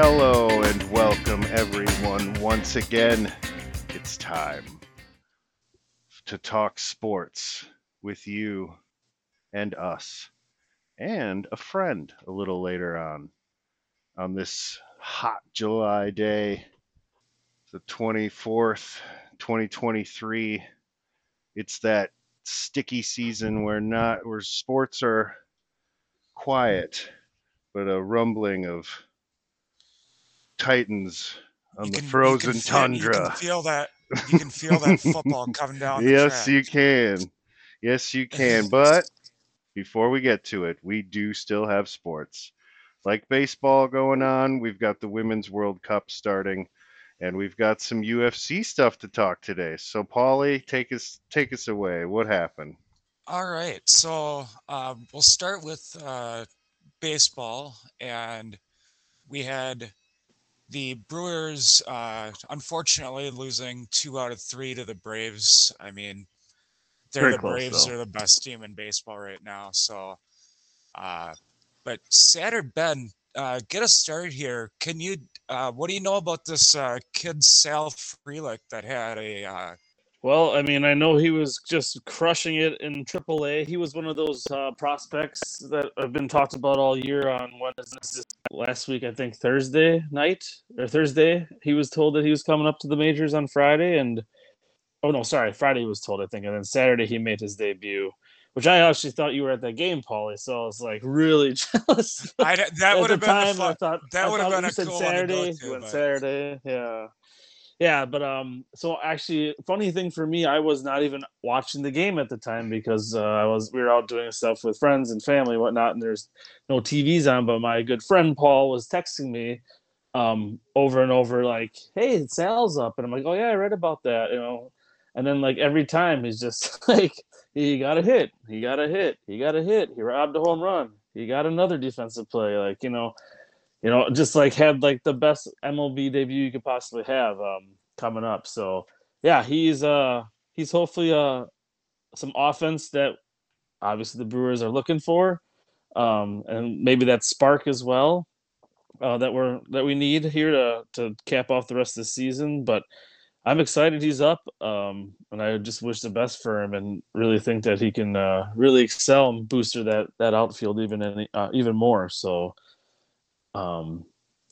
Hello and welcome, everyone. Once again, it's time to talk sports with you and us and a friend a little later on on this hot July day, the 24th, 2023. It's that sticky season where not where sports are quiet, but a rumbling of titans on You the can- you frozen feel- You tundra. can feel that. You can feel that football coming down. yes, track. you can. Yes, you can. But before we get to it, we do still have sports. Like baseball going on, we've got the Women's World Cup starting, and we've got some UFC stuff to talk today. So, Paulie, take us take us away. What happened? All right, so uh, we'll start with uh, baseball, and we had the Brewers, uh, unfortunately, losing two out of three to the Braves. I mean, they're Very the close, Braves though. are the best team in baseball right now. So, uh, but Saturday, Ben, uh, get us started here. Can you? Uh, what do you know about this uh, kid Sal Frelick that had a uh, Well, I mean, I know he was just crushing it in AAA. He was one of those uh, prospects that have been talked about all year. On what is this? Last week, I think Thursday night or Thursday, he was told that he was coming up to the majors on Friday, and oh no, sorry, Friday he was told, I think, and then Saturday he made his debut. Which I actually thought you were at that game, Paulie. So I was like really jealous. I, that would have been time, I fun. thought that I would've thought been a said cool one to go Saturday. to, went but- Saturday, yeah, yeah. But um, so actually, funny thing for me, I was not even watching the game at the time because uh, I was we were out doing stuff with friends and family and whatnot, and there's no TVs on. But my good friend Paul was texting me um over and over like, "Hey, Sal's up," and I'm like, "Oh yeah, I read about that," you know. And then like every time he's just like, he got a hit, he got a hit, he got a hit, he robbed a home run, he got another defensive play, like you know, you know, just like had like the best MLB debut you could possibly have um coming up. So yeah, he's uh he's hopefully uh some offense that obviously the Brewers are looking for, um, and maybe that spark as well uh, that we're that we need here to to cap off the rest of the season. But I'm excited he's up, um, and I just wish the best for him, and really think that he can uh, really excel and booster that that outfield even any, uh, even more. So, um,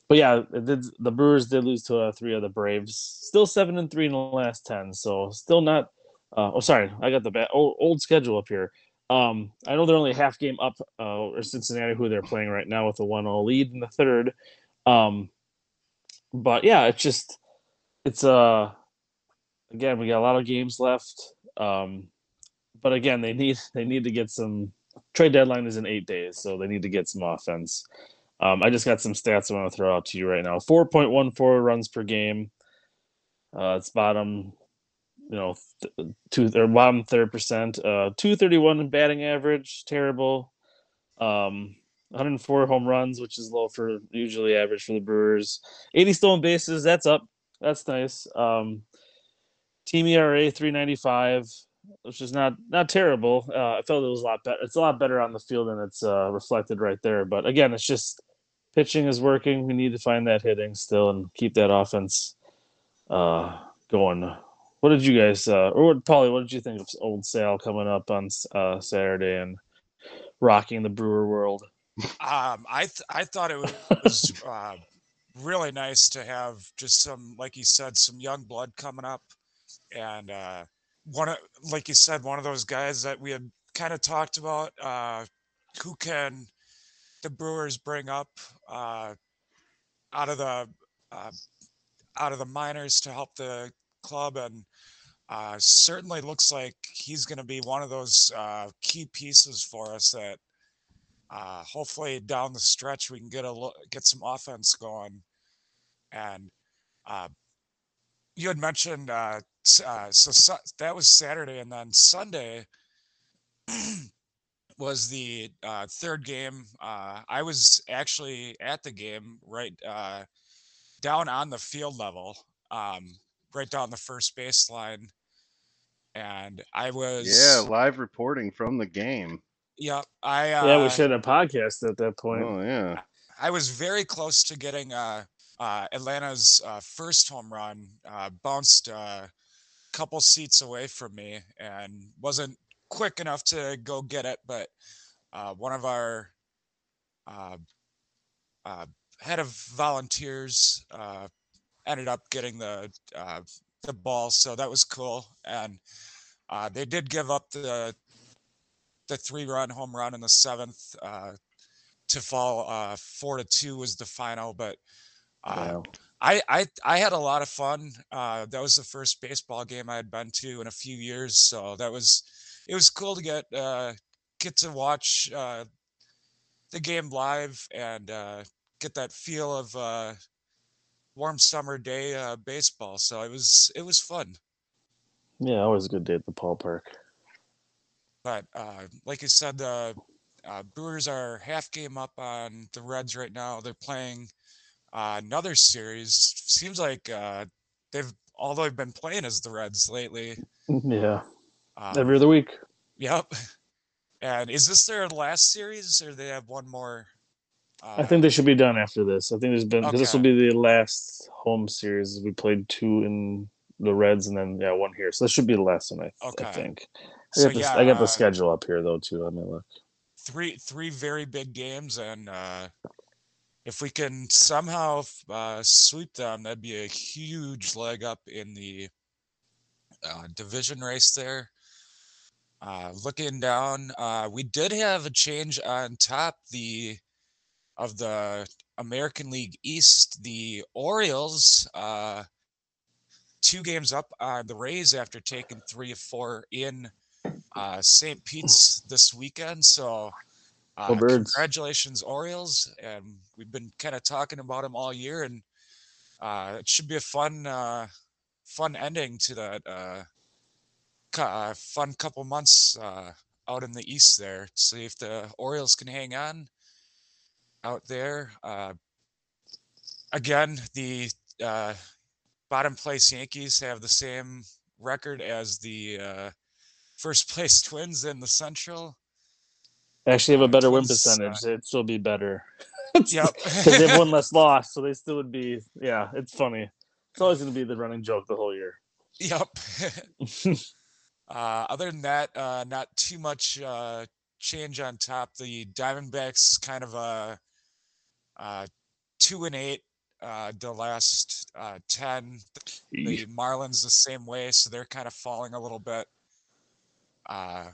but yeah, the Brewers did lose to uh, three of the Braves, still seven and three in the last ten, so still not. Uh, oh, sorry, I got the bad old, old schedule up here. Um, I know they're only half game up, uh, or Cincinnati, who they're playing right now with a 1-0 lead in the third. Um, but yeah, it's just it's uh again we got a lot of games left. Um, but again, they need they need to get some trade deadline is in eight days, so they need to get some offense. Um, I just got some stats I want to throw out to you right now. Four point one four runs per game. Uh, it's bottom, you know, th- two or bottom third percent. Uh, two thirty one batting average, terrible. Um, 104 home runs, which is low for usually average for the Brewers. 80 stolen bases, that's up. That's nice. Um, team ERA 395, which is not not terrible. Uh, I felt it was a lot better. It's a lot better on the field than it's uh, reflected right there. But again, it's just pitching is working. We need to find that hitting still and keep that offense uh, going. What did you guys, uh, or what, Paulie? What did you think of old Sal coming up on uh, Saturday and rocking the Brewer world? Um, I th- I thought it was uh, really nice to have just some, like you said, some young blood coming up, and uh, one of, like you said, one of those guys that we had kind of talked about, uh, who can the Brewers bring up uh, out of the uh, out of the minors to help the club, and uh, certainly looks like he's going to be one of those uh, key pieces for us that uh, hopefully down the stretch we can get a lo- get some offense going. And uh, you had mentioned so, so that was Saturday, and then Sunday was the uh, third game. Uh, I was actually at the game right uh, down on the field level, um, right down the first baseline, and I was Yeah, live reporting from the game. yeah I uh, yeah, we should have a podcast at that point. Oh yeah. I was very close to getting uh uh, Atlanta's uh, first home run uh, bounced a couple seats away from me and wasn't quick enough to go get it, but uh, one of our uh, uh, head of volunteers uh, ended up getting the uh, the ball, so that was cool. And uh, they did give up the the three run home run in the seventh uh, to fall uh, four to two was the final, but. Uh, Wow. I, I I had a lot of fun. Uh, that was the first baseball game I had been to in a few years, so that was it was cool to get uh, get to watch uh, the game live and uh, get that feel of uh, warm summer day uh, baseball. So it was it was fun. Yeah, always a good day at the ballpark. But uh, like you said, the uh, Brewers are half game up on the Reds right now. They're playing uh, another series. Seems like uh, they've all they've been playing is the Reds lately. Yeah, Um, every other week. Yep. And is this their last series, or they have one more? Uh, I think they should be done after this. I think there's been 'cause this will be the last home series. We played two in the Reds and then yeah one here. So this should be the last one. I, I Okay. think. I So got, the, yeah, I got the uh, schedule up here though too. Let me look. three three very big games, and uh, if we can somehow uh, sweep them, that'd be a huge leg up in the uh, division race there. Uh, looking down, uh, we did have a change on top the of the American League East. The Orioles, uh, two games up on the Rays after taking three of four in uh, St. Pete's this weekend. So, uh, congratulations, Orioles! And we've been kind of talking about them all year, and uh, it should be a fun, uh, fun ending to that uh, fun couple months uh, out in the East there. See if the Orioles can hang on out there. Uh, again, the uh, bottom place Yankees have the same record as the uh, first place Twins in the Central. Actually, have a better win percentage. It'd still be better Yep. because they have one less loss, so they still would be. Yeah, it's funny. It's always going to be the running joke the whole year. Yep. Uh, other than that, uh, not too much uh, change on top. The Diamondbacks kind of a uh, two and eight. Uh, the last uh, ten. The Marlins the same way, so they're kind of falling a little bit. Uh,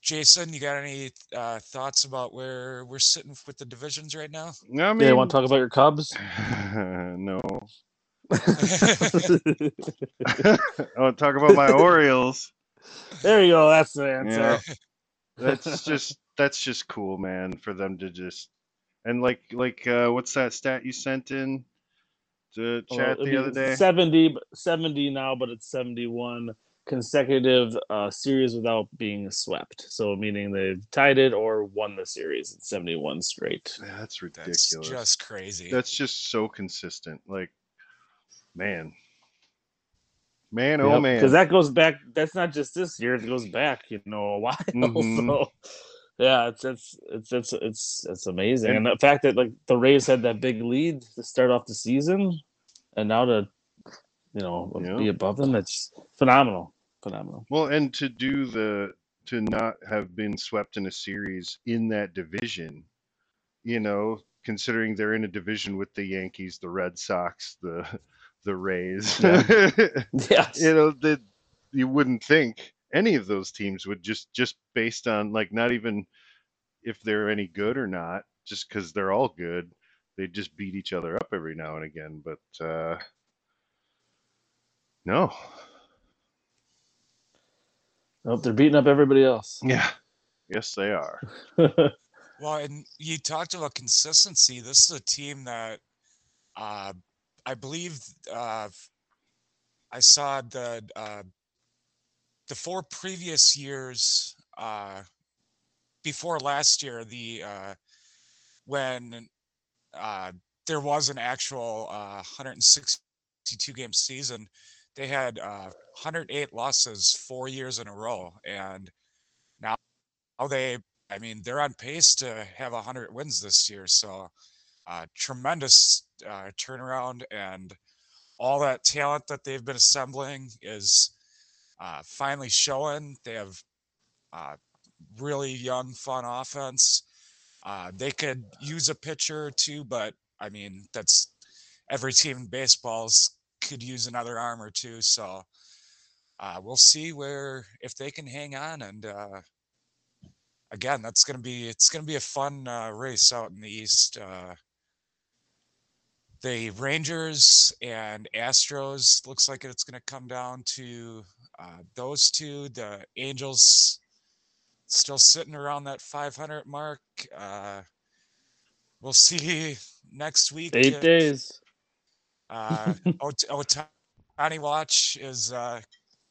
Jason, you got any uh, thoughts about where we're sitting with the divisions right now? I Yeah, mean, you want to talk about your Cubs? no. I want to talk about my Orioles. there you go. That's the answer. Yeah. That's just that's just cool, man, for them to just and like like uh what's that stat you sent in to chat it'd the other day? 70, 70 now, but it's 71 consecutive uh, series without being swept. So, meaning they've tied it or won the series. It's 71 straight. Yeah, That's That's ridiculous. just crazy. That's just so consistent. Like, man, man, oh man. Because that goes back, that's not just this year, it goes back, you know, a while. Mhm. So, yeah, it's, it's, it's, it's, it's, it's amazing. And- And, the fact that, like, the Rays had that big lead to start off the season and now to, you know, Yeah. be above them, it's phenomenal. Phenomenal. Well, and to do the to not have been swept in a series in that division, you know, considering they're in a division with the Yankees, the Red Sox, the the Rays, Yes. you know, that you wouldn't think any of those teams would just just based on like not even if they're any good or not, just because they're all good, they just beat each other up every now and again. But uh no, Nope, they're beating up everybody else. yeah, yes they are. Well, and you talked about consistency. This is a team that uh, I believe uh, I saw the uh, the four previous years uh, before last year, the uh, when uh, there was an actual uh, 162 game season, they had uh, 108 losses four years in a row, and now they I mean, they're on pace to have 100 wins this year. So uh, tremendous uh, turnaround, and all that talent that they've been assembling is uh, finally showing. They have uh, really young, fun offense. Uh, they could use a pitcher or two, but I mean, that's every team in baseballs could use another arm or two. So uh, we'll see where if they can hang on. And uh, again, that's going to be it's to be a fun uh, race out in the East. Uh, the Rangers and Astros looks like it's going to come down to uh, those two. The Angels still sitting around that 500 mark. Uh, we'll see next week. Eight if, days. Uh, Ot- Ohtani Watch is uh,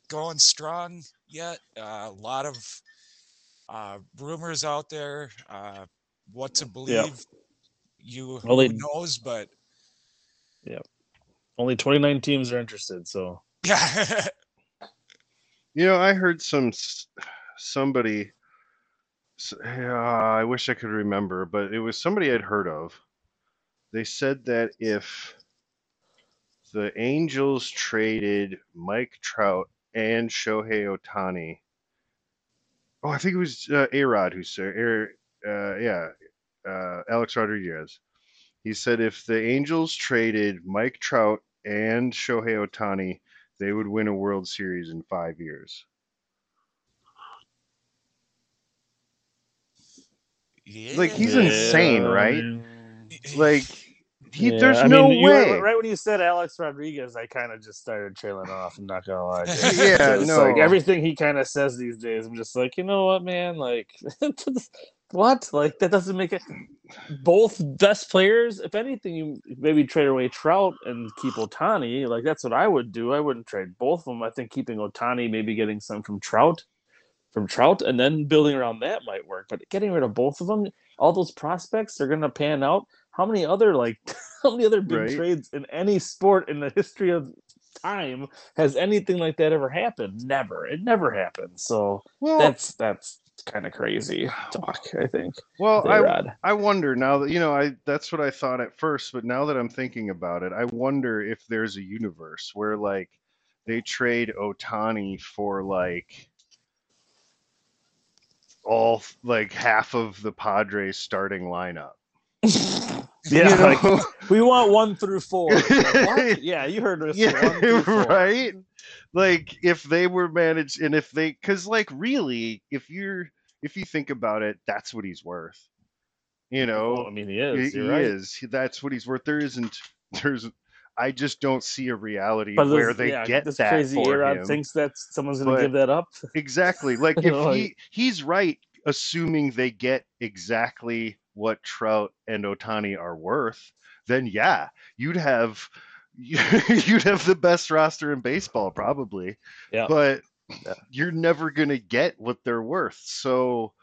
going strong yet. Uh, a lot of uh, rumors out there. Uh, what to believe, you Well, they- knows, but Only 29 teams are interested, so yeah, You know, I heard some somebody. s- yeah, I wish I could remember, but it was somebody I'd heard of. They said that if the Angels traded Mike Trout and Shohei Ohtani, oh, I think it was uh, A-Rod who said, er, uh, yeah, uh, Alex Rodriguez. He said if the Angels traded Mike Trout and Shohei Ohtani, they would win a World Series in five years. Like, he's insane, right? Like, he, yeah, there's I no mean, you were- way. right when you said Alex Rodriguez, I kind of just started trailing off. I'm not gonna lie. Yeah, It's no. like everything he kind of says these days. I'm just like, you know what, man? Like, what? Like that doesn't make it. Both best players. If anything, you maybe trade away Trout and keep Ohtani. Like that's what I would do. I wouldn't trade both of them. I think keeping Ohtani, maybe getting some from Trout, from Trout, and then building around that might work. But getting rid of both of them, all those prospects are gonna pan out. How many other like how many other big Right. trades in any sport in the history of time has anything like that ever happened? Never. It never happened. So well, that's that's kind of crazy talk. I think. well, I. I wonder now that you know I that's what I thought at first, but now that I'm thinking about it, I wonder if there's a universe where like they trade Ohtani for like all like half of the Padres starting lineup. Yeah, You know? like, we want one through four. Like, what? Yeah, you heard us. yeah, one four. right. Like if they were managed, and if they, because like really, if you're if you think about it, that's what he's worth. You know, Oh, I mean, he He, is. he You're right. is. That's what he's worth. There isn't. There's. I just don't see a reality But where they yeah, get this that crazy for A-Rod him. thinks that someone's going to give that up. Exactly. Like if know, he he's right, assuming they get exactly what Trout and Ohtani are worth, then yeah, you'd have you'd have the best roster in baseball probably. Yeah. But Yeah. you're never gonna get what they're worth. So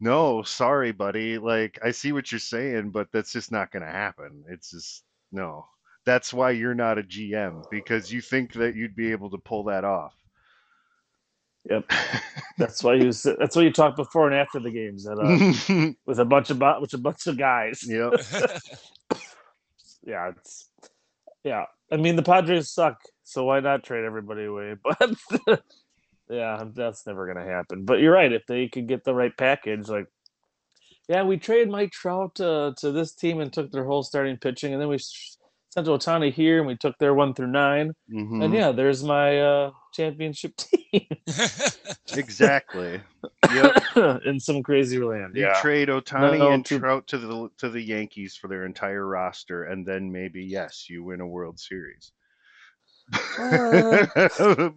no, sorry, buddy. Like I see what you're saying, but that's just not gonna happen. It's just no. That's why you're not a GM because you think that you'd be able to pull that off. Yep. That's why you. That's why you talked before and after the games that, uh, with a bunch of with a bunch of guys. yep. yeah, it's yeah. I mean, the Padres suck, so why not trade everybody away? But yeah, that's never gonna happen. But you're right. If they could get the right package, like yeah, we traded Mike Trout uh, to this team and took their whole starting pitching, and then we sent Ohtani here and we took their one through 9 Mhm. and yeah, there's my uh, championship team Exactly. Yep. in some crazy land. You Yeah, trade Ohtani No, and too- Trout to the to the Yankees for their entire roster, and then maybe yes, you win a World Series. Uh.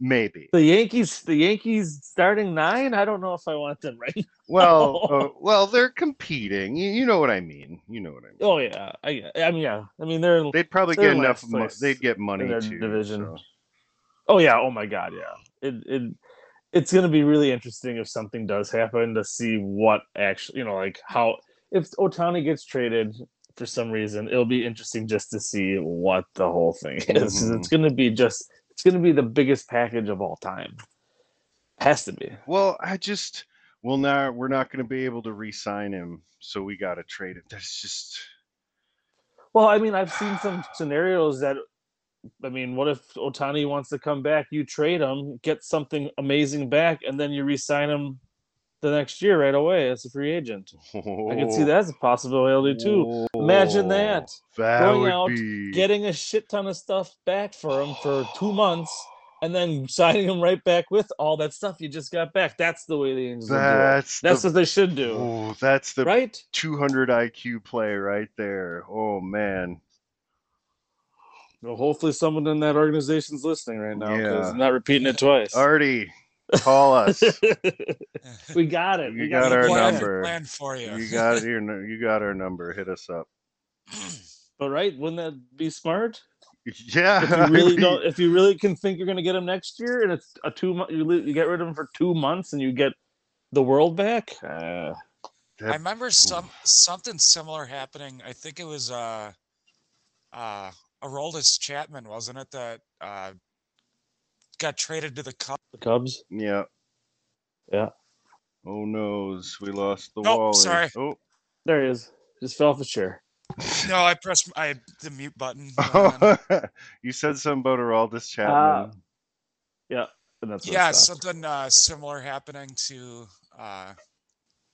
maybe. the Yankees, the Yankees starting nine. I don't know if I want them right Well, uh, well, they're competing. You, you know what I mean. You know what I mean. Oh yeah, I, I mean yeah. I mean they're They'd probably they're get enough. Mo- they'd get money their too. division. so. oh yeah, oh my god, yeah. It it it's gonna be really interesting if something does happen to see what actually you know like how if Ohtani gets traded for some reason, it'll be interesting just to see what the whole thing is. Mhm. It's gonna be just it's gonna be the biggest package of all time. Has to be. Well, I just well now we're not going to be able to re-sign him, so we got to trade it. That's just Well, I mean, I've seen some scenarios that, I mean, what if Ohtani wants to come back? You trade him, get something amazing back, and then you re-sign him the next year right away as a free agent. I can see that as a possibility too. Imagine that. That Going would out, be Getting a shit ton of stuff back for him for two months, and then signing him right back with all that stuff you just got back. That's the way the Angels will do it. that's That's the, what they should do, oh, that's the right? 200 IQ play right there. Oh man. Well, hopefully, someone in that organization's listening right now because Yeah. I'm not repeating it twice. Arte, call us. we got it. You we got it. our plan, number. plan for you. you got your you got our number. Hit us up. But right, wouldn't that be smart? Yeah. If you really mean, don't, if you really can think you're going to get him next year, and it's a two month, you, you get rid of him for two months, and you get the world back. Uh, I remember some something similar happening. I think it was uh uh Aroldis Chapman, wasn't it, that uh got traded to the Cubs. the Cubs. Yeah. Yeah. Oh noes, we lost the Nope, Wally. sorry. Oh. There he is. Just fell off a chair. No, I pressed I the mute button. you said something about Aroldis Uh, Chapman. And that's yeah, something uh, similar happening to uh,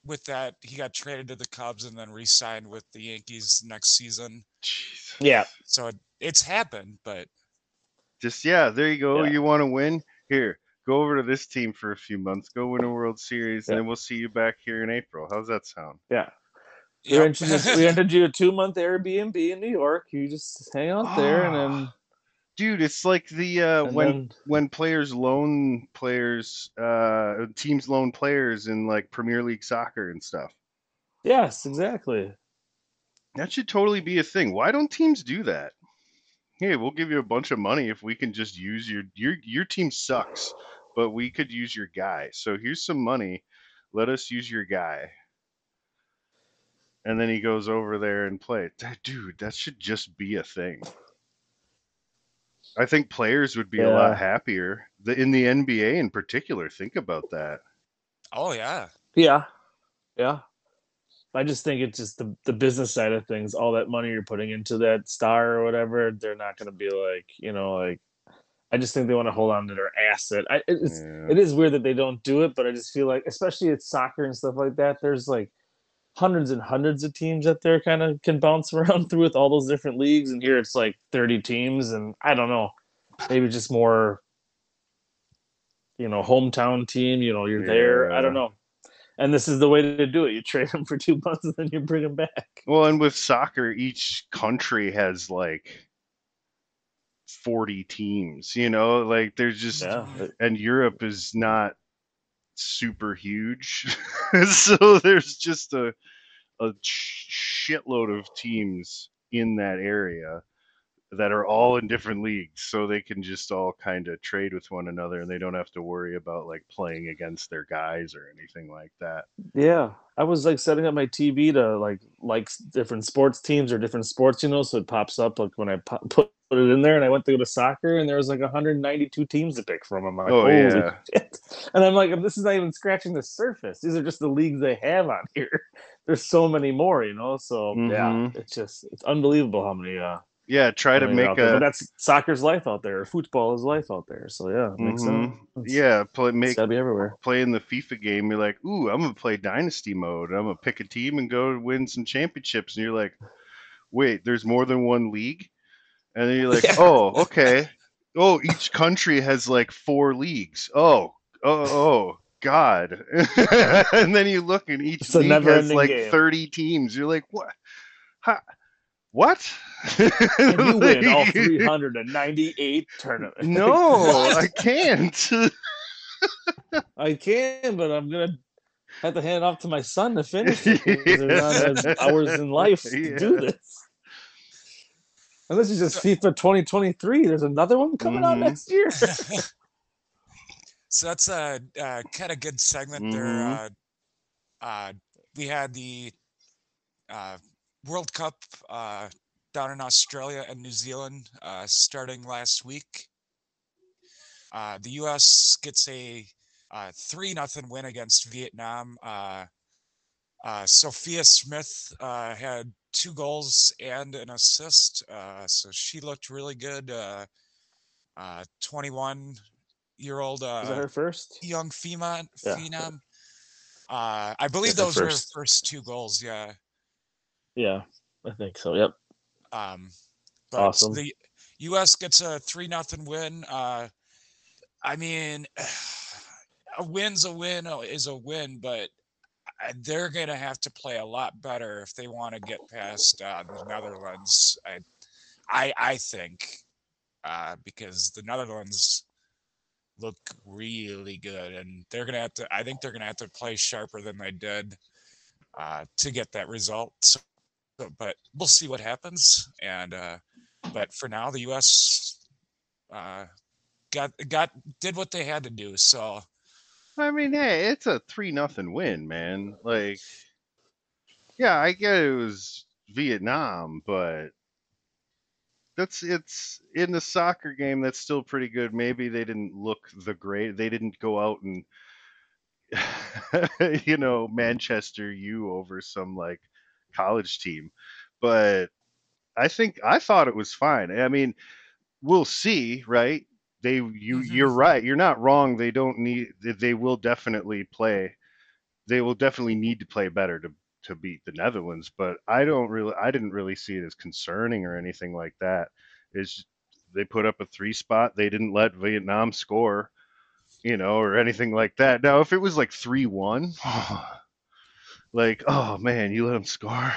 with that. He got traded to the Cubs and then re-signed with the Yankees next season. Jeez. Yeah. So it, it's happened, but Just yeah, there you go. Yeah. You want to win? Here, go over to this team for a few months. Go win a World Series, Yeah. and then we'll see you back here in April. How's that sound? Yeah. We Yep. rented, you- we rented you a two month Airbnb in New York. You just hang out there and then, Dude, it's like the uh, when then when players loan players, uh, teams loan players in like Premier League soccer and stuff. yes, exactly. That should totally be a thing. Why don't teams do that? Hey, we'll give you a bunch of money if we can just use your your your team sucks, but we could use your guy. So here's some money. Let us use your guy. And then he goes over there and play. That- Dude, that should just be a thing. I think players would be a lot happier. The in the NBA in particular, think about that. oh yeah, Yeah. Yeah. I just think it's just the, the business side of things, all that money you're putting into that star or whatever, they're not going to be like, you know, like, I just think they want to hold on to their asset. I, it's, Yeah. it is weird that they don't do it, but I just feel like, especially at soccer and stuff like that, there's like hundreds and hundreds of teams that they're kind of can bounce around through with all those different leagues. And here it's like 30 teams, and I don't know, maybe just more, you know, hometown team. You know, you're there. I don't know. And this is the way to do it. You trade them for two months and then you bring them back. Well, and with soccer, each country has like 40 teams, you know, like there's just, Yeah. and Europe is not super huge. so there's just a, a shitload of teams in that area that are all in different leagues. So they can just all kind of trade with one another and they don't have to worry about like playing against their guys or anything like that. Yeah, I was like setting up my TV to like like different sports teams or different sports, you know, so it pops up like when I po- put put it in there, and I went to go to soccer, and there was like 192 teams to pick from. I'm like, Oh, yeah. shit! And I'm like, this is not even scratching the surface. These are just the leagues they have on here. There's so many more, you know. So yeah, Mhm. it's just it's unbelievable how many. uh Yeah, try to make there. a But that's soccer's life out there. Football is life out there. So yeah, makes Mhm. sense. Yeah, play, make gotta be everywhere. playing the FIFA game, you're like, ooh, I'm gonna play Dynasty mode. I'm gonna pick a team and go win some championships. And you're like, wait, there's more than one league? And then you're like, Yeah. oh, okay. Oh, each country has like four leagues. Oh, oh, oh, God. and then you look and each It's league has like game. 30 teams. You're like, what? Ha- what? And you win all 398 tournaments. No, I can't. I can, but I'm gonna have to hand it off to my son to finish it. 'cause There's not hours in life to do this. And this is just FIFA 2023. There's another one coming out Mhm. next year. so that's a, uh kind of good segment there. Mhm. Uh, uh, we had the uh, World Cup uh, down in Australia and New Zealand uh, starting last week. Uh, the U.S. gets a uh, three nothing win against Vietnam. Uh, uh, Sophia Smith uh, had two goals and an assist. Uh, so she looked really good. Uh, uh, 21 year old uh, Was that her first? young phenom. Yeah. phenom. Uh, I believe her those were her first two goals. Yeah. Yeah, I think so. Yep. Um, but Awesome. the U.S. gets a three nothing win. Uh, I mean, a win's a win uh, is a win, but uh, they're gonna have to play a lot better if they want to get past uh, the Netherlands. I, I, I think, uh, because the Netherlands look really good, and they're gonna have to. I think they're gonna have to play sharper than they did uh, to get that result. So, but we'll see what happens. And uh, but for now, the U.S. Uh, got got did what they had to do. So I mean, hey, it's a three nothing win, man. Like, yeah, I get it was Vietnam, but that's it's in the soccer game. That's still pretty good. Maybe they didn't look the great. They didn't go out and you know Manchester U over some like college team, but I think I thought it was fine. I mean, we'll see, right? They you Mhm. you're right. You're not wrong. They don't need. they- They will definitely play. They will definitely need to play better to to beat the Netherlands. But I don't really. I didn't really see it as concerning or anything like that. It's they put up a three spot. They didn't let Vietnam score, you know, or anything like that. Now, if it was like three one, like oh man, you let them score.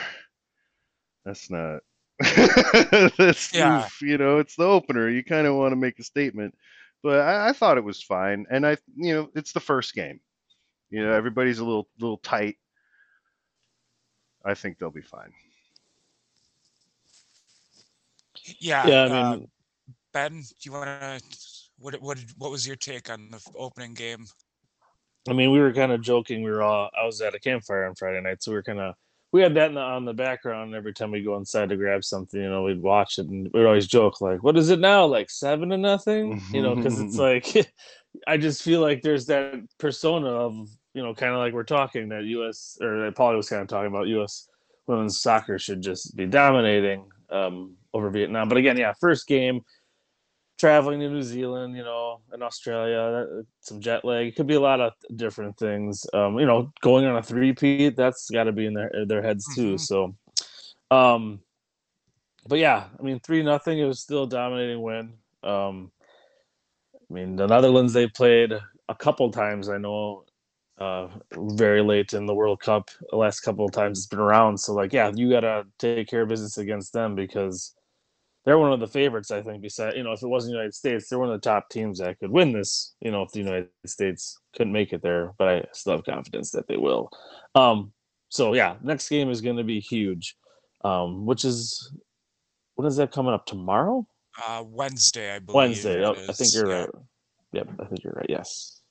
That's not. That's Yeah. oof, you know, it's the opener. You kind of want to make a statement, but I, I thought it was fine, and I, you know, it's the first game. You know, everybody's a little little tight. I think they'll be fine. yeah, Yeah, I uh, Ben, do you want to? What what what was your take on the opening game? I mean, we were kind of joking. We were all. I was at a campfire on Friday night, so we were kind of. We had that in the, on the background every time we go inside to grab something. You know, we'd watch it and we'd always joke like, "What is it now? Like seven to nothing?" You know, because it's like, I just feel like there's that persona of you know, kind of like we're talking that U.S. or that Paulie was kind of talking about U.S. women's soccer should just be dominating um, over Vietnam. But again, yeah, first game, traveling to New Zealand, you know, and Australia, some jet lag. It could be a lot of different things. Um, you know, going on a three-peat, that's got to be in their their heads too. Mhm. So, um, but yeah, I mean, three nothing. It was still a dominating win. Um, I mean, the Netherlands they played a couple times. I know, uh, very late in the World Cup. The last couple of times it's been around. So like, yeah, you gotta take care of business against them because they're one of the favorites. I think. Besides, you know, if it wasn't the United States, they're one of the top teams that could win this. You know, if the United States couldn't make it there, but I still have confidence that they will. Um, so yeah, next game is going to be huge. Um, which is when is that coming up tomorrow? Uh, Wednesday, I believe. Wednesday. Yep, I think you're yeah. right. Yep, I think you're right. Yes.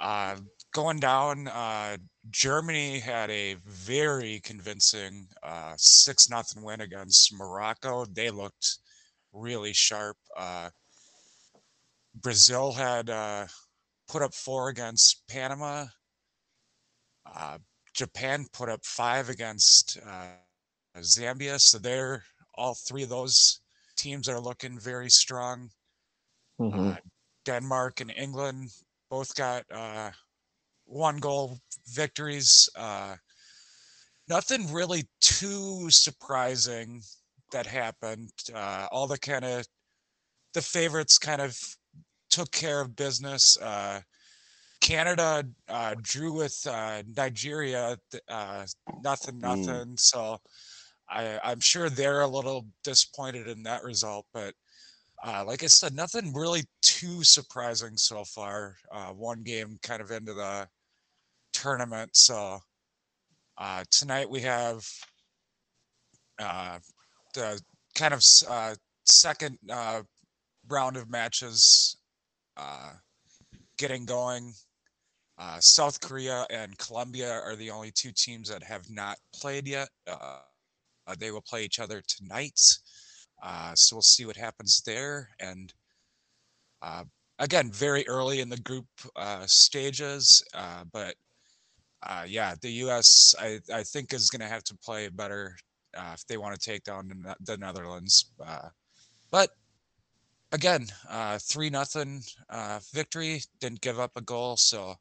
Uh, going down, uh, Germany had a very convincing uh, six nothing win against Morocco. They looked really sharp. Uh, Brazil had uh, put up four against Panama. Uh, Japan put up five against uh, Zambia. So they're all three of those teams are looking very strong. Mhm. Uh, Denmark and England both got uh, one goal victories. Uh, nothing really too surprising that happened. Uh, all the kind of the favorites kind of took care of business. Uh, Canada uh, drew with uh, Nigeria, uh, nothing, Mm. nothing. So I, I'm sure they're a little disappointed in that result, but uh, like I said, nothing really too surprising so far. Uh, one game kind of into the tournament. So uh, tonight we have uh, the kind of uh, second uh, round of matches uh, getting going. Uh, South Korea and Colombia are the only two teams that have not played yet. Uh, uh, they will play each other tonight. Uh, so we'll see what happens there. And uh, again, very early in the group uh, stages, but uh, yeah, the U.S. I I think is going to have to play better uh, if they want to take down the, the Netherlands. Uh, but again, uh, three nothing uh, victory. Didn't give up a goal, so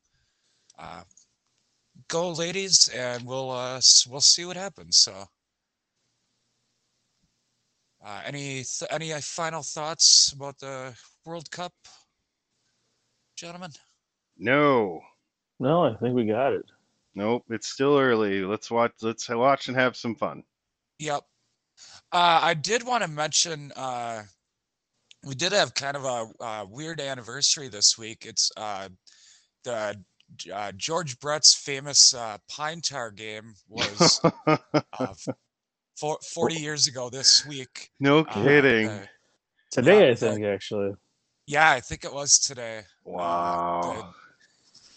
uh, go ladies, and we'll uh, we'll see what happens. So. Uh, any th- any uh, final thoughts about the World Cup, gentlemen? No, No, I think we got it. Nope. It's still early. Let's watch. Let's watch and have some fun. Yep. Uh, I did want to mention uh, we did have kind of a, uh weird anniversary this week. It's uh, the uh, George Brett's famous uh, Pine Tar game was uh, for, 40 years ago this week. no Uh, kidding. the- Today, Yeah, I think actually. yeah, I think it was today. Uh, wow.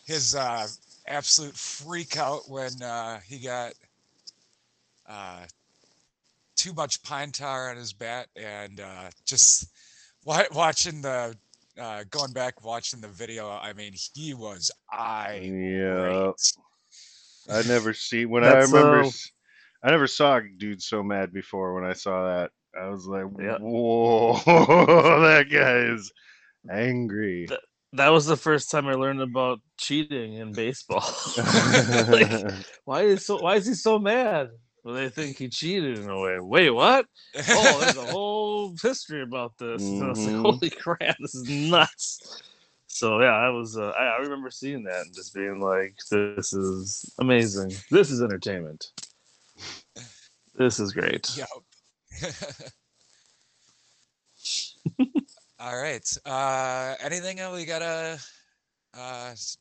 his uh, absolute freak out when uh, he got uh, too much pine tar on his bat and uh, just watching the uh, going back watching the video. I mean, he was I. Yeah. I never see when I remember. s- I never saw a dude so mad before. When I saw that, I was like, Yeah. "Whoa, that guy is angry." Th- That was the first time I learned about cheating in baseball. like, why is so? Why is he so mad? Well, they think he cheated in a way. Wait, what? Oh, there's a whole history about this. And I was like, Mhm. holy crap, this is nuts. So yeah, I was. Uh, I, I remember seeing that and just being like, "This is amazing. This is entertainment. This is great." Yep. All right. Uh, anything that we gotta uh, s-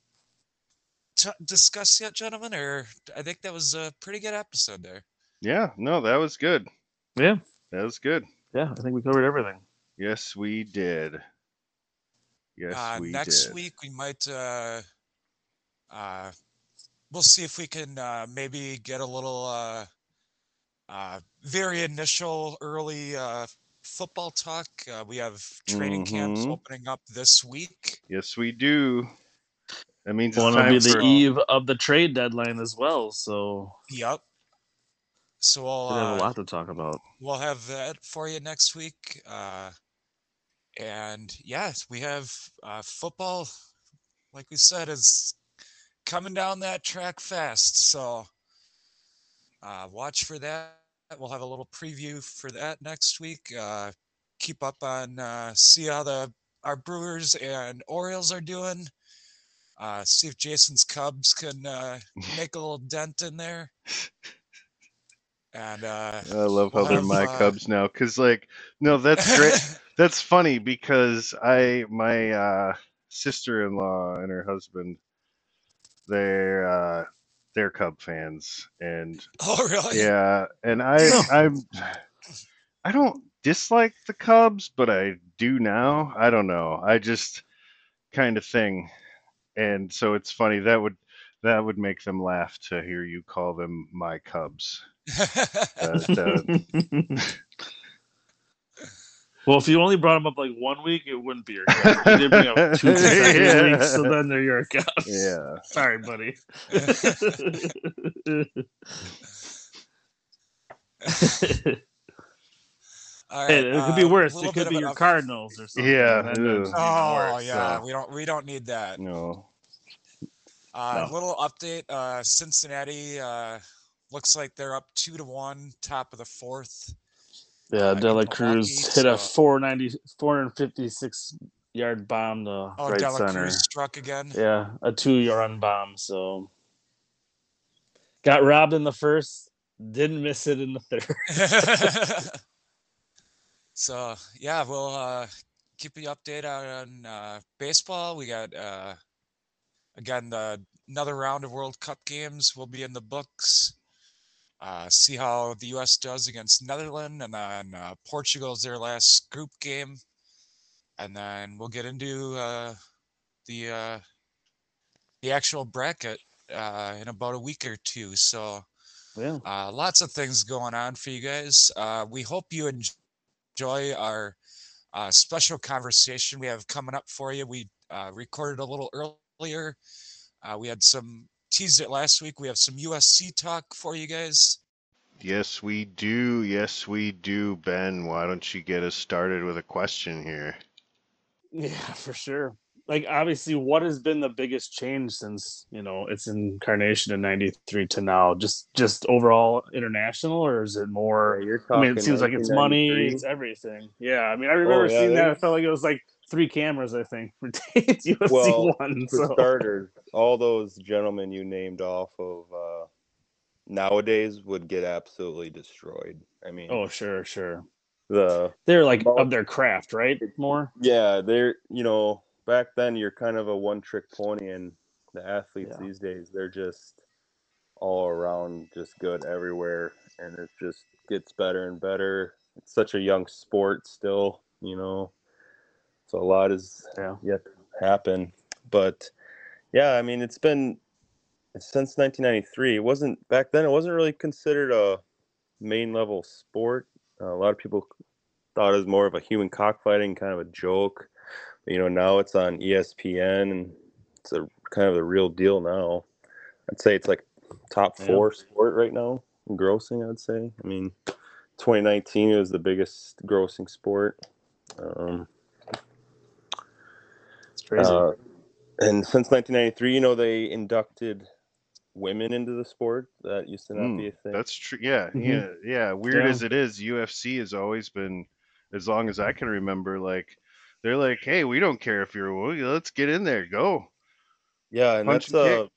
t- discuss yet, gentlemen? Or I think that was a pretty good episode there. Yeah, no, that was good. Yeah, That was good. yeah. I think we covered everything. Yes, we did. Yes, uh, we next did. week we might. Uh, uh, we'll see if we can uh, maybe get a little uh, uh, very initial, early uh, football talk. Uh, we have training camps Mhm. opening up this week. Yes, we do. That means it's Well, it'll time be the for. eve of the trade deadline as well, so Yep. So we'll we have a uh, lot to talk about. we'll have that for you next week. Uh, and yes, we have uh, football, like we said, is coming down that track fast. So uh, watch for that. We'll have a little preview for that next week. Uh, keep up on uh, see how the our Brewers and Orioles are doing. Uh, see if Jason's Cubs can uh, make a little dent in there. And uh, I love how they're have, my uh, Cubs now. Cause like, no, that's great. that's funny because I my uh, sister-in-law and her husband, they're uh, they're Cub fans, and oh, really? yeah, and I I'm I don't dislike the Cubs, but I do now. I don't know. I just kind of thing, and so it's funny that would that would make them laugh to hear you call them my Cubs. That, uh, well, if you only brought them up like one week, it wouldn't be your Cubs. You did bring up two consecutive Yeah. weeks, so then they're your Cubs. yeah. Sorry, buddy. All hey, it could be uh, worse. little It could be your up- Cardinals or something. Yeah, and then it'd ew. Oh worse, yeah, so. we don't we don't need that. No. Uh, No. Little update: uh, Cincinnati uh, looks like they're up two to one, top of the fourth. Yeah, De La Cruz hit a so- 490, 456 yard bomb to Oh, right De La center. Cruz struck again. Yeah, a two yard bomb. So got robbed in the first, didn't miss it in the third. so yeah, we'll uh, keep you updated on uh, baseball. We got uh, again the another round of World Cup games will be in the books. Uh, see how the U.S. does against Netherlands, and then uh, Portugal's their last group game, and then we'll get into uh, the uh, the actual bracket uh, in about a week or two. So yeah. uh, lots of things going on for you guys. Uh, we hope you enjoy our uh, special conversation we have coming up for you. We uh, recorded a little earlier. Uh, we had some teased it last week. We have some UFC talk for you guys. Yes, we do. Yes, we do. Ben, why don't you get us started with a question here? Yeah, for sure. Like obviously, what has been the biggest change since you know its incarnation in '93 to now? Just just overall international, or is it more? You're I mean, it seems like it's money, it's everything. Yeah, I mean, I remember yeah, seeing that. I felt like it was like three cameras. I think for UFC Well, one. For So starters, all those gentlemen you named off of uh, nowadays would get absolutely destroyed. I mean, oh, sure, sure. the They're like Well- of their craft, right? More. yeah, they're you know back then you're kind of a one-trick pony, and the athletes Yeah. these days they're just all around just good everywhere, and it just gets better and better. It's such a young sport still, you know, so a lot is Yeah. yet to happen. But yeah, I mean, it's been since 1993. It wasn't back then. It wasn't really considered a main level sport. Uh, a lot of people thought it was more of a human cockfighting, kind of a joke. But, you know, now it's on ESPN, and it's a kind of the real deal now. I'd say it's like top Yeah. four sport right now grossing. I'd say. I mean, 2019 was the biggest grossing sport. Um, crazy. uh, and since 1993, you know, they inducted women into the sport. That used to not Mm, be a thing. That's true. Yeah, Mhm. yeah, yeah. Weird Yeah. as it is, UFC has always been, as long as I can remember, like they're like, hey, we don't care if you're a woman. Let's get in there, go. yeah, and punch that's and uh,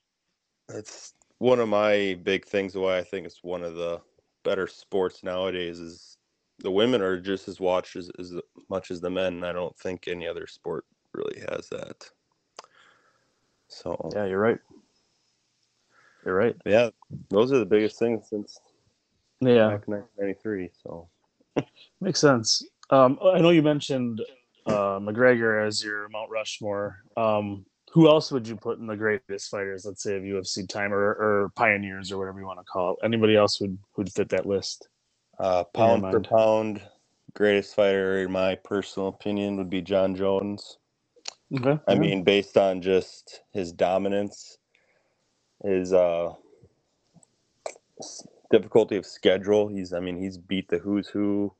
that's one of my big things. Why I think it's one of the better sports nowadays is the women are just as watched as, as much as the men. and I don't think any other sport really has that. So yeah, you're right. You're right. yeah, those are the biggest things since Yeah. back 1993. So Makes sense. Um, I know you mentioned uh, McGregor as your Mount Rushmore. Um, who else would you put in the greatest fighters, let's say, of UFC time or, or pioneers or whatever you want to call it? Anybody else would would fit that list? Uh, pound for pound, greatest fighter in my personal opinion would be Jon Jones. Okay. I mean, based on just his dominance, his uh, difficulty of schedule. He's, I mean, he's beat the who's who,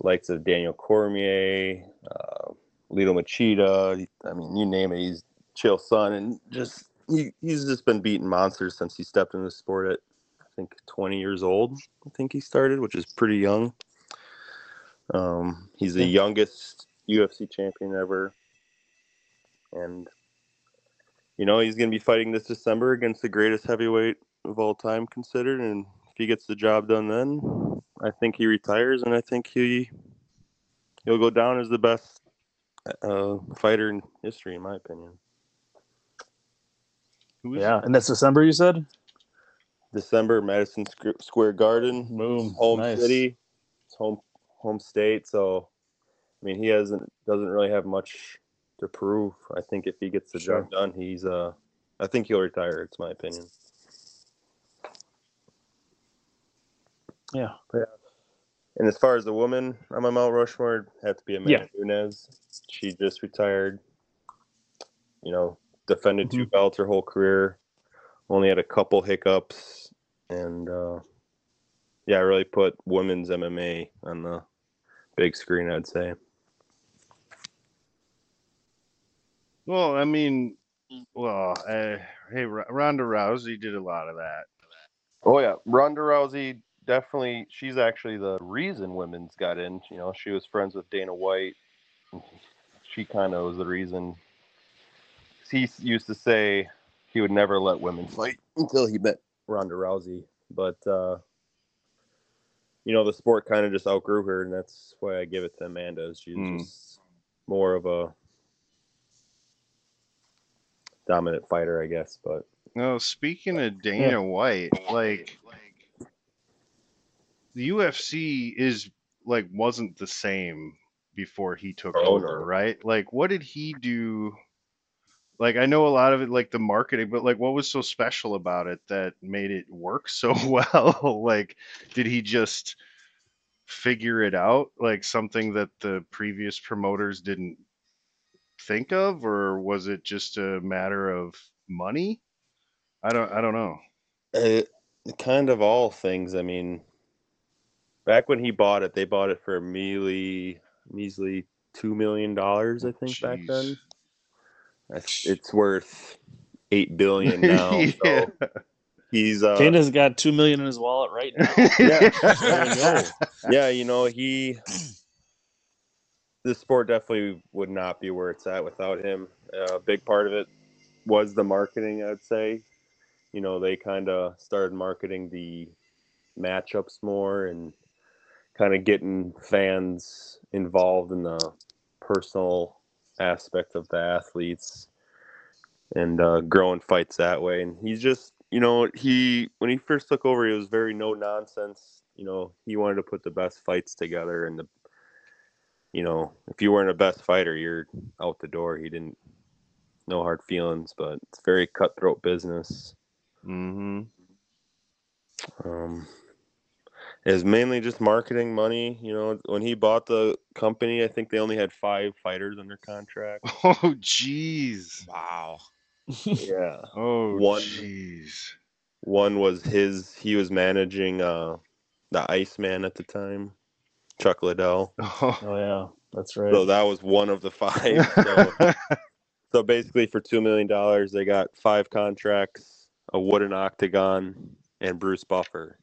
likes of Daniel Cormier, uh, Lyoto Machida. I mean, you name it. He's Chael Son, and just he, he's just been beating monsters since he stepped into the sport at I think 20 years old. I think he started, which is pretty young. Um, he's the youngest UFC champion ever, and you know he's going to be fighting this December against the greatest heavyweight of all time considered. And if he gets the job done, then I think he retires, and I think he he'll go down as the best uh, fighter in history, in my opinion. Yeah, and that's December. You said. December, Madison Square Garden, Boom. home Nice. city, it's home home state. So, I mean, he hasn't doesn't really have much to prove. I think if he gets the Sure. job done, he's uh, I think he'll retire. It's my opinion. Yeah. Yeah. And as far as the woman on my Mount Rushmore, it'd to be Amanda Yeah. Nunes. She just retired. You know, defended Mm-hmm. two belts her whole career. Only had a couple hiccups, and uh, yeah, I really put women's MMA on the big screen. I'd say. Well, I mean, well, uh, hey, R- Ronda Rousey did a lot of that. Oh yeah, Ronda Rousey definitely. She's actually the reason women's got in. You know, she was friends with Dana White. She kind of was the reason. He used to say he would never let women fight until he met Ronda Rousey, but uh, you know the sport kind of just outgrew her, and that's why I give it to Amanda. She's Hmm. just more of a dominant fighter, I guess. But No, speaking of Dana White, like the UFC is like wasn't the same before he took Oh, over, no. right? Like what did he do? Like I know a lot of it like the marketing, but like what was so special about it that made it work so well? like did he just figure it out like something that the previous promoters didn't think of or was it just a matter of money? I don't I don't know. It, kind of all things. I mean, back when he bought it, they bought it for a measly, measly two million dollars. I think back then. That's- It's worth eight billion now. yeah. So he's uh, Dana's got two million in his wallet right now. Yeah. There you go. yeah, you know, he the sport definitely would not be where it's at without him. Uh, a big part of it was the marketing, I'd say. You know, they kind of started marketing the matchups more and kind of getting fans involved in the personal aspect of the athletes and uh, growing fights that way. And he's just, you know, he when he first took over, he was very no nonsense. You know, he wanted to put the best fights together, and the, you know, if you weren't a best fighter, you're out the door. He didn't, no hard feelings, but it's very cutthroat business. Mm-hmm. Um, it was mainly just marketing money. You know, when he bought the company, I think they only had five fighters under contract. Oh jeez. Wow. yeah. Oh One- jeez. One was his. He was managing uh, the Iceman at the time, Chuck Liddell. Oh. Oh yeah, that's right. So that was one of the five. So, so basically, for two million dollars, they got five contracts, a wooden octagon, and Bruce Buffer.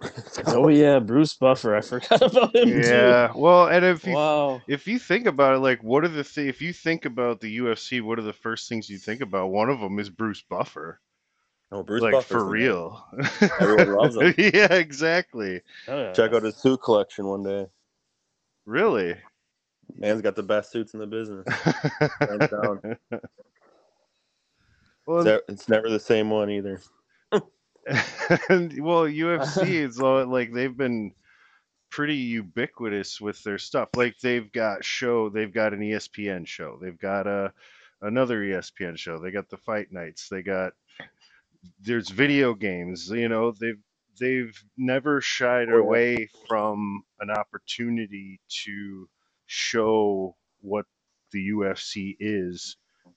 oh yeah, Bruce Buffer. I forgot about him yeah. Well, and if you Wow. if you think about it, like, what are the th- if you think about the UFC, what are the first things you think about? One of them is Bruce Buffer, Oh, Bruce like Buffer's for real. Everyone loves him. yeah, exactly. Oh, yeah. Check out his suit collection one day. Really. Man's got the best suits in the business. Well, It's It's never the same one either. and, well, UFC is all, like they've been pretty ubiquitous with their stuff. Like they've got show, they've got an ESPN show, they've got a another E ESPN show, they got the fight nights, they got there's video games. You know, they've they've never shied Oh, away from an opportunity to show what the UFC is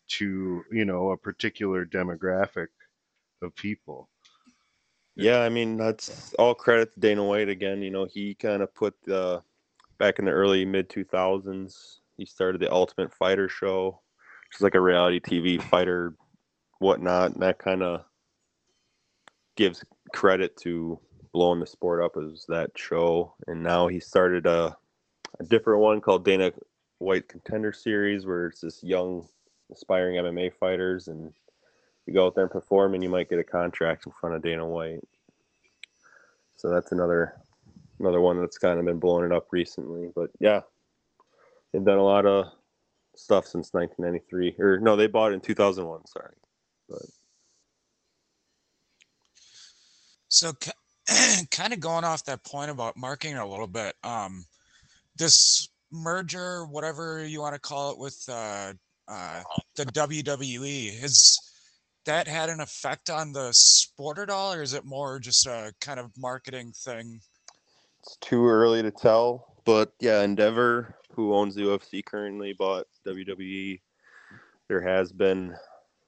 to you know a particular demographic of people. Yeah, I mean that's all credit to Dana White again. You know, he kind of put the back in the early mid two thousands. He started the Ultimate Fighter show, which is like a reality TV fighter, whatnot, and that kind of gives credit to blowing the sport up as that show. And now he started a a different one called Dana White Contender Series, where it's this young aspiring MMA fighters and you go out there and perform and you might get a contract in front of Dana White. So that's another another one that's kind of been blowing it up recently. But yeah, they've done a lot of stuff since 1993. Or no, they bought it in 2001. Sorry, but So, kind of going off that point about marketing a little bit, um, this merger, whatever you want to call it, with uh, uh, the WWE, has that had an effect on the sport at all, or is it more just a kind of marketing thing? it's too early to tell. But yeah, Endeavor, who owns the UFC currently, bought WWE. There has been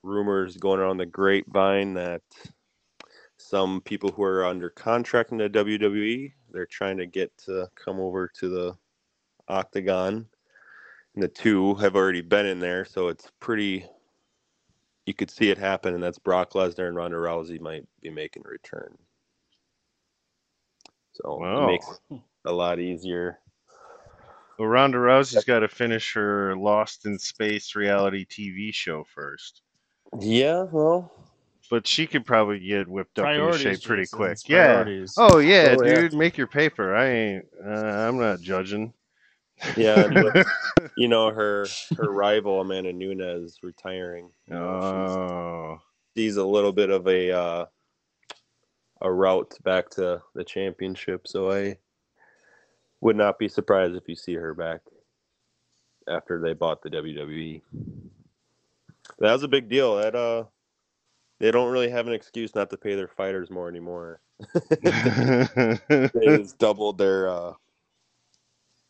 rumors going around the grapevine that some people who are under contract in the WWE, they're trying to get to come over to the Octagon. And the two have already been in there, so it's pretty. You could see it happen, and that's Brock Lesnar and Ronda Rousey might be making a return. So Wow. it makes it a lot easier. Well, Ronda Rousey's got to finish her Lost in Space reality TV show first, Yeah, well, but she could probably get whipped up into shape pretty Jason, quick. Yeah. Oh yeah, Oh, yeah. dude, make your paper. I ain't. Uh, I'm not judging. yeah, and with, you know her her rival Amanda Nunes retiring. you know, she's- Oh, a little bit of a uh, a route back to the championship. So I would not be surprised if you see her back after they bought the WWE. That was a big deal. That uh, they don't really have an excuse not to pay their fighters more anymore. They just doubled their. Uh,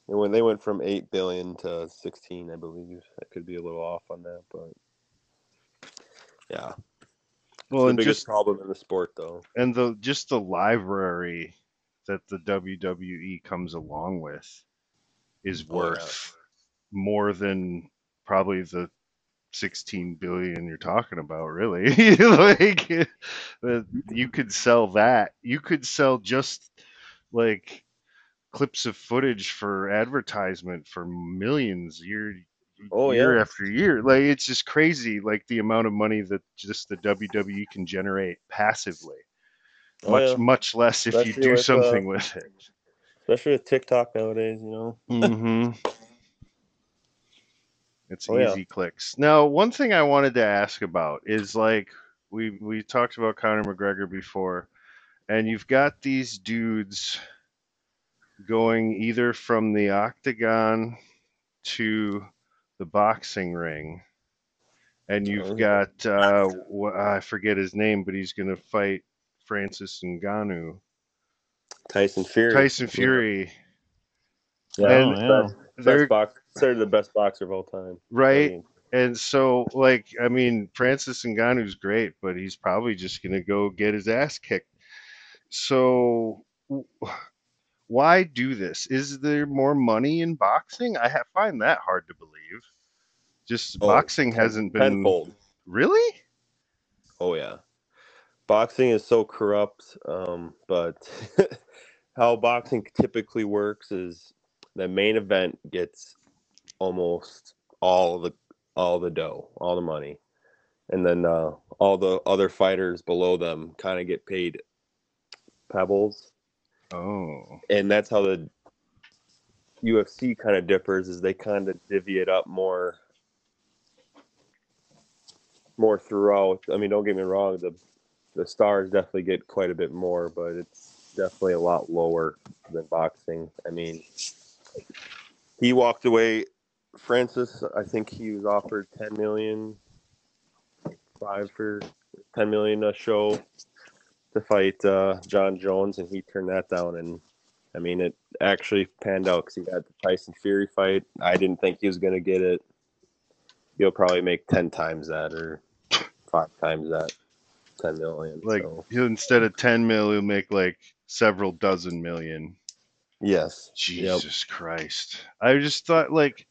and when they went from eight billion to sixteen, I believe I could be a little off on that, but yeah, Well, the and biggest just problem in the sport, though. and the just the library that the WWE comes along with is Oh, yeah. worth more than probably the 16 billion you're talking about really like uh, you could sell that you could sell just like clips of footage for advertisement for millions year Oh, year yeah. after year like it's just crazy like the amount of money that just the WWE can generate passively Oh, much yeah. much less if you do with, uh, something with it Especially with TikTok nowadays, you know. hmm It's Oh, yeah. easy clicks. Now, one thing I wanted to ask about is like we we talked about Conor McGregor before, and you've got these dudes going either from the octagon to the boxing ring, and Oh, you've yeah. got uh, I forget his name, but he's going to fight Francis Ngannou, Tyson Fury. Tyson Fury. Yeah. And- oh, yeah. Best, They're best box, considered the best boxer of all time. right. I mean, And so, like, I mean, Francis Ngannou's great, but he's probably just going to go get his ass kicked. So, why do this? Is there more money in boxing? I ha- find that hard to believe. Just Oh, boxing hasn't been tenfold. really. Oh yeah, boxing is so corrupt. Um, but how boxing typically works is the main event gets almost all the all the dough, all the money, and then uh, all the other fighters below them kind of get paid pebbles, Oh, and that's how the UFC kind of differs. Is they kind of divvy it up more. More throughout. I mean, don't get me wrong. The the stars definitely get quite a bit more, but it's definitely a lot lower than boxing. I mean, he walked away. Francis, I think he was offered ten million, five for ten million a show to fight uh, Jon Jones, and he turned that down. And I mean, it actually panned out because he got the Tyson Fury fight. I didn't think he was going to get it. He'll probably make ten times that or five times that, ten million. like so. he'll instead of ten mil, he'll make like several dozen million. Yes, Jesus Christ! I just thought like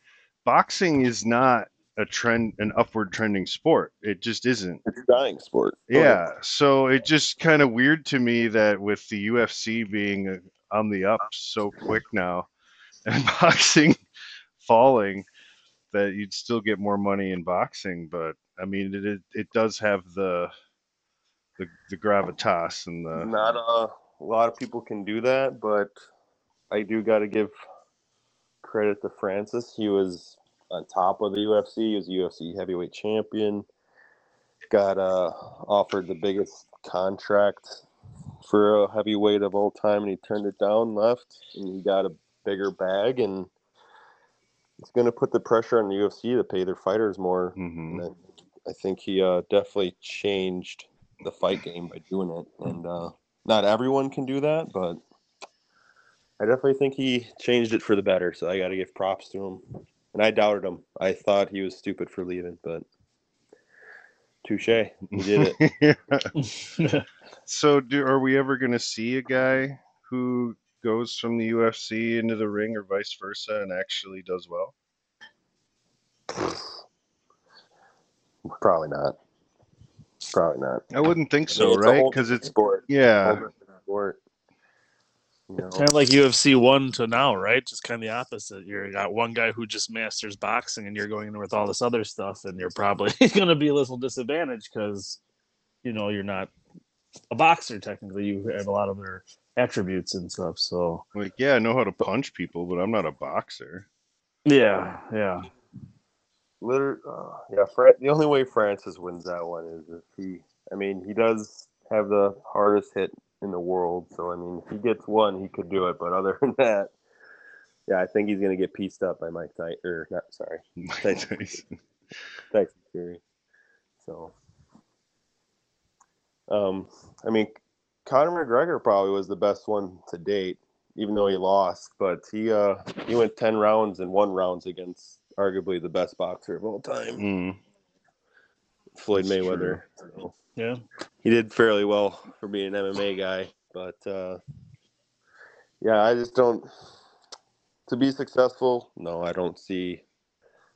boxing is not a trend, an upward trending sport. It just isn't. it's a dying sport. Oh, Yeah, so it just kind of weird to me that with the UFC being uh, on the up so quick now and boxing falling, that you'd still get more money in boxing. But I mean, it it, it does have the the the gravitas and the Not a lot of people can do that, but I do got to give credit to Francis. He was on top of the UFC. He was UFC heavyweight champion. Got uh, offered the biggest contract for a heavyweight of all time, and he turned it down, left, and he got a bigger bag, and it's going to put the pressure on the UFC to pay their fighters more. Mhm. And I, I think he uh, definitely changed the fight game by doing it. And uh, not everyone can do that, but I definitely think he changed it for the better. So I got to give props to him. And I doubted him. I thought he was stupid for leaving, but touche. He did it. So, do are we ever going to see a guy who goes from the UFC into the ring or vice versa and actually does well? Probably not. Probably not. I wouldn't think I so, mean, it's right? Because it's sport. yeah, Whole sport. You know? kind of like UFC one to now, right? Just kind of the opposite. You got one guy who just masters boxing, and you're going in with all this other stuff, and you're probably going to be a little disadvantaged because you know you're not a boxer technically. You have a lot of their attributes and stuff. So like yeah, I know how to punch people, but I'm not a boxer. yeah, yeah, Liter- uh, yeah, Fran- the only way Francis wins that one is if he. I mean, he does have the hardest hit in the world, so I mean, if he gets one, he could do it. But other than that, yeah, I think he's gonna get pieced up by Mike Tyson. Or not, sorry, Tyson. Tyson. Tyson Fury. So, um, I mean, Conor McGregor probably was the best one to date, even though he lost. But he uh he went ten rounds and one rounds against arguably the best boxer of all time. Mm. Floyd That's Mayweather. So Yeah. he did fairly well for being an MMA guy, but uh, yeah, I just don't. To be successful, no, I don't see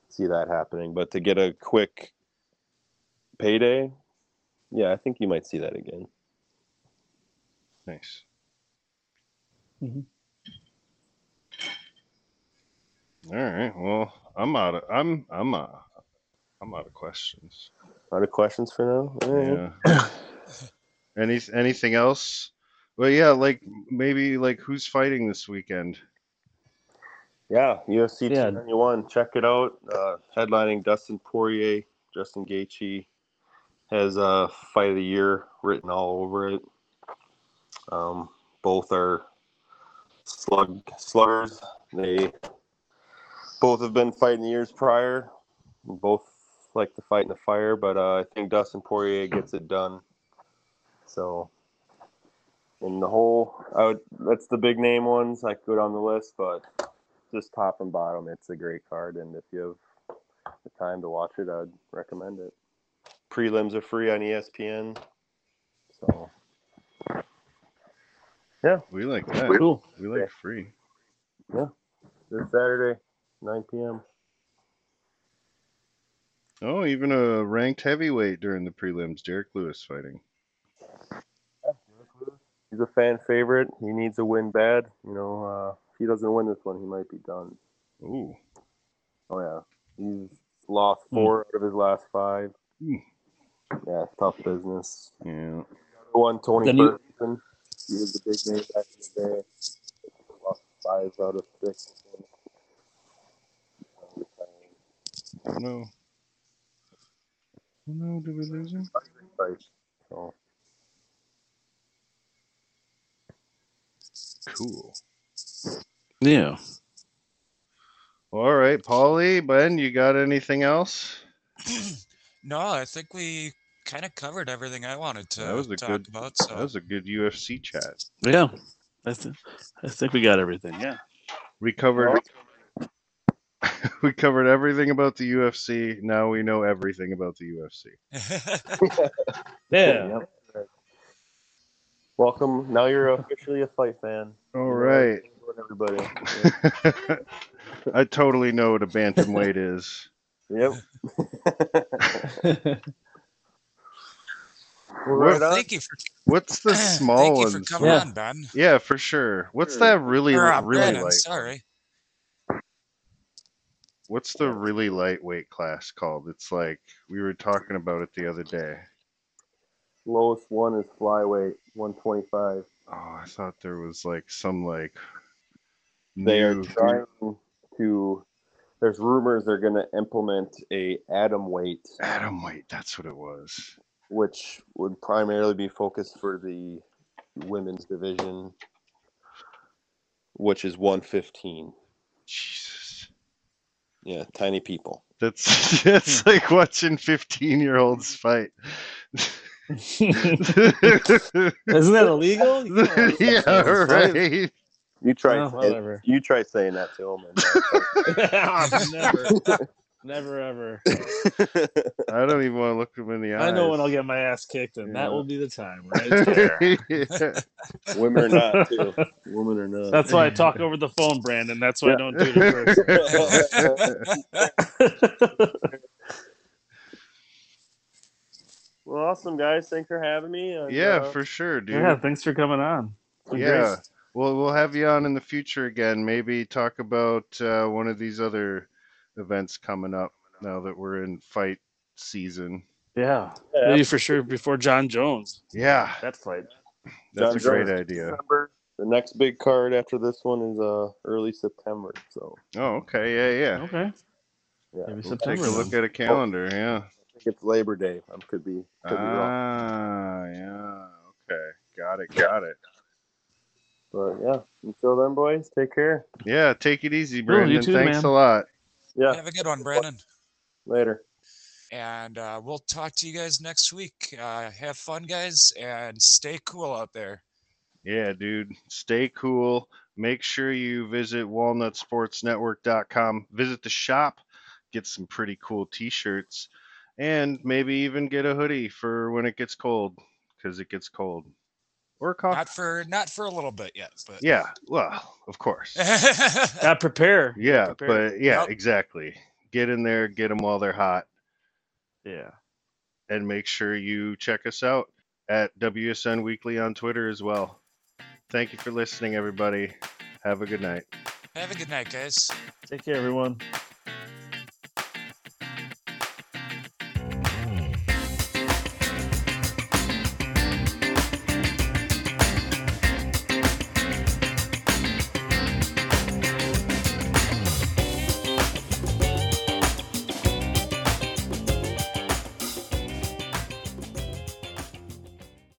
see that happening. But to get a quick payday, yeah, I think you might see that again. Nice. Mm-hmm. All right. Well, I'm out of I'm I'm uh I'm out of questions. Out of questions for now. All right. Yeah. Any anything else? Well, yeah, like maybe like who's fighting this weekend? Yeah, UFC Yeah. 291. Check it out. Uh, headlining Dustin Poirier, Justin Gaethje has a fight of the year written all over it. Um, both are slug sluggers. They both have been fighting years prior. Both like to fight in the fire, but uh, I think Dustin Poirier gets it done. So, in the whole, I would, that's the big name ones. I could on the list, but just top and bottom, it's a great card, and if you have the time to watch it, I'd recommend it. Prelims are free on ESPN, so yeah. We like that. Cool. We like free. Yeah. This Saturday, 9 p.m. Oh, even a ranked heavyweight during the prelims. Derrick Lewis fighting. He's a fan favorite. He needs a win bad. You know, uh, if he doesn't win this one, he might be done. Ooh. Oh yeah, he's lost four out of his last five. Hmm. Yeah, tough business. Yeah. One Tony Then you- Ferguson. He was the big name back in the day. Lost five out of six. No. Oh no, did we lose him? Fight. So Cool. Yeah. All right, Paulie, Ben, you got anything else? no, I think we kind of covered everything I wanted to That was a talk good- about. That was a good UFC chat. Yeah. I, th- I think we got everything. Yeah. We covered we covered everything about the UFC. Now we know everything about the UFC. Yeah. Yep. Welcome. Now you're officially a fight fan. All right. Everybody. I totally know what a bantamweight is. Yep. Right on. thank you for What's the small one? you ones? for coming Yeah. Yeah, for sure. What's that really Or, uh, really Brandon, light? sorry. What's the really lightweight class called? It's like we were talking about it the other day. Lowest one is flyweight, 125. Oh, I thought there was like some like They are trying to. There's rumors they're going to implement a atom weight, atom weight. That's what it was. which would primarily be focused for the women's division, which is 115. Jesus, Yeah, tiny people. that's that's like watching fifteen year olds fight. Isn't that illegal? You yeah, right? right. You try. Oh, saying, whatever. you try saying that to them. Oh, never. Never ever. I don't even want to look them in the eyes. I know when I'll get my ass kicked, and Yeah. that will be the time right there. Women or not, too. Women or not. That's why I talk over the phone, Brandon. That's why I don't do it in person. well, awesome, guys. Thanks for having me. and, yeah, uh, for sure, dude. yeah, thanks for coming on. It's yeah. great. Well, we'll have you on in the future again. Maybe talk about uh, one of these other events coming up now that we're in fight season. Yeah, yeah, maybe for sure before Jon Jones. Yeah, That fight. that's Jon a great Jones, idea. December. The next big card after this one is uh early September. So Oh, okay. Yeah, yeah. Okay. yeah, Maybe I Take September. a look at a calendar. Yeah. I think it's Labor Day. I could be could be wrong, Ah, yeah. Okay. Got it. Got it. but yeah. Until then, boys, take care. Yeah. Take it easy, Cool, you Brandon. too, Thanks man. a lot. Yeah, Have a good one, Brandon. later. And uh, we'll talk to you guys next week. Uh, have fun, guys, and stay cool out there. Yeah, dude. Stay cool. Make sure you visit walnutsportsnetwork.com. Visit the shop. Get some pretty cool t shirts. and maybe even get a hoodie for when it gets cold because it gets cold or coffee. Not for not for a little bit yet, but yeah, well, of course. Yeah, prepare. Yeah, Prepare. but yeah, Yep. exactly. Get in there, get them while they're hot, Yeah. and make sure you check us out at WSN Weekly on Twitter as well. Thank you for listening, everybody. Have a good night. Have a good night, guys. Take care, everyone.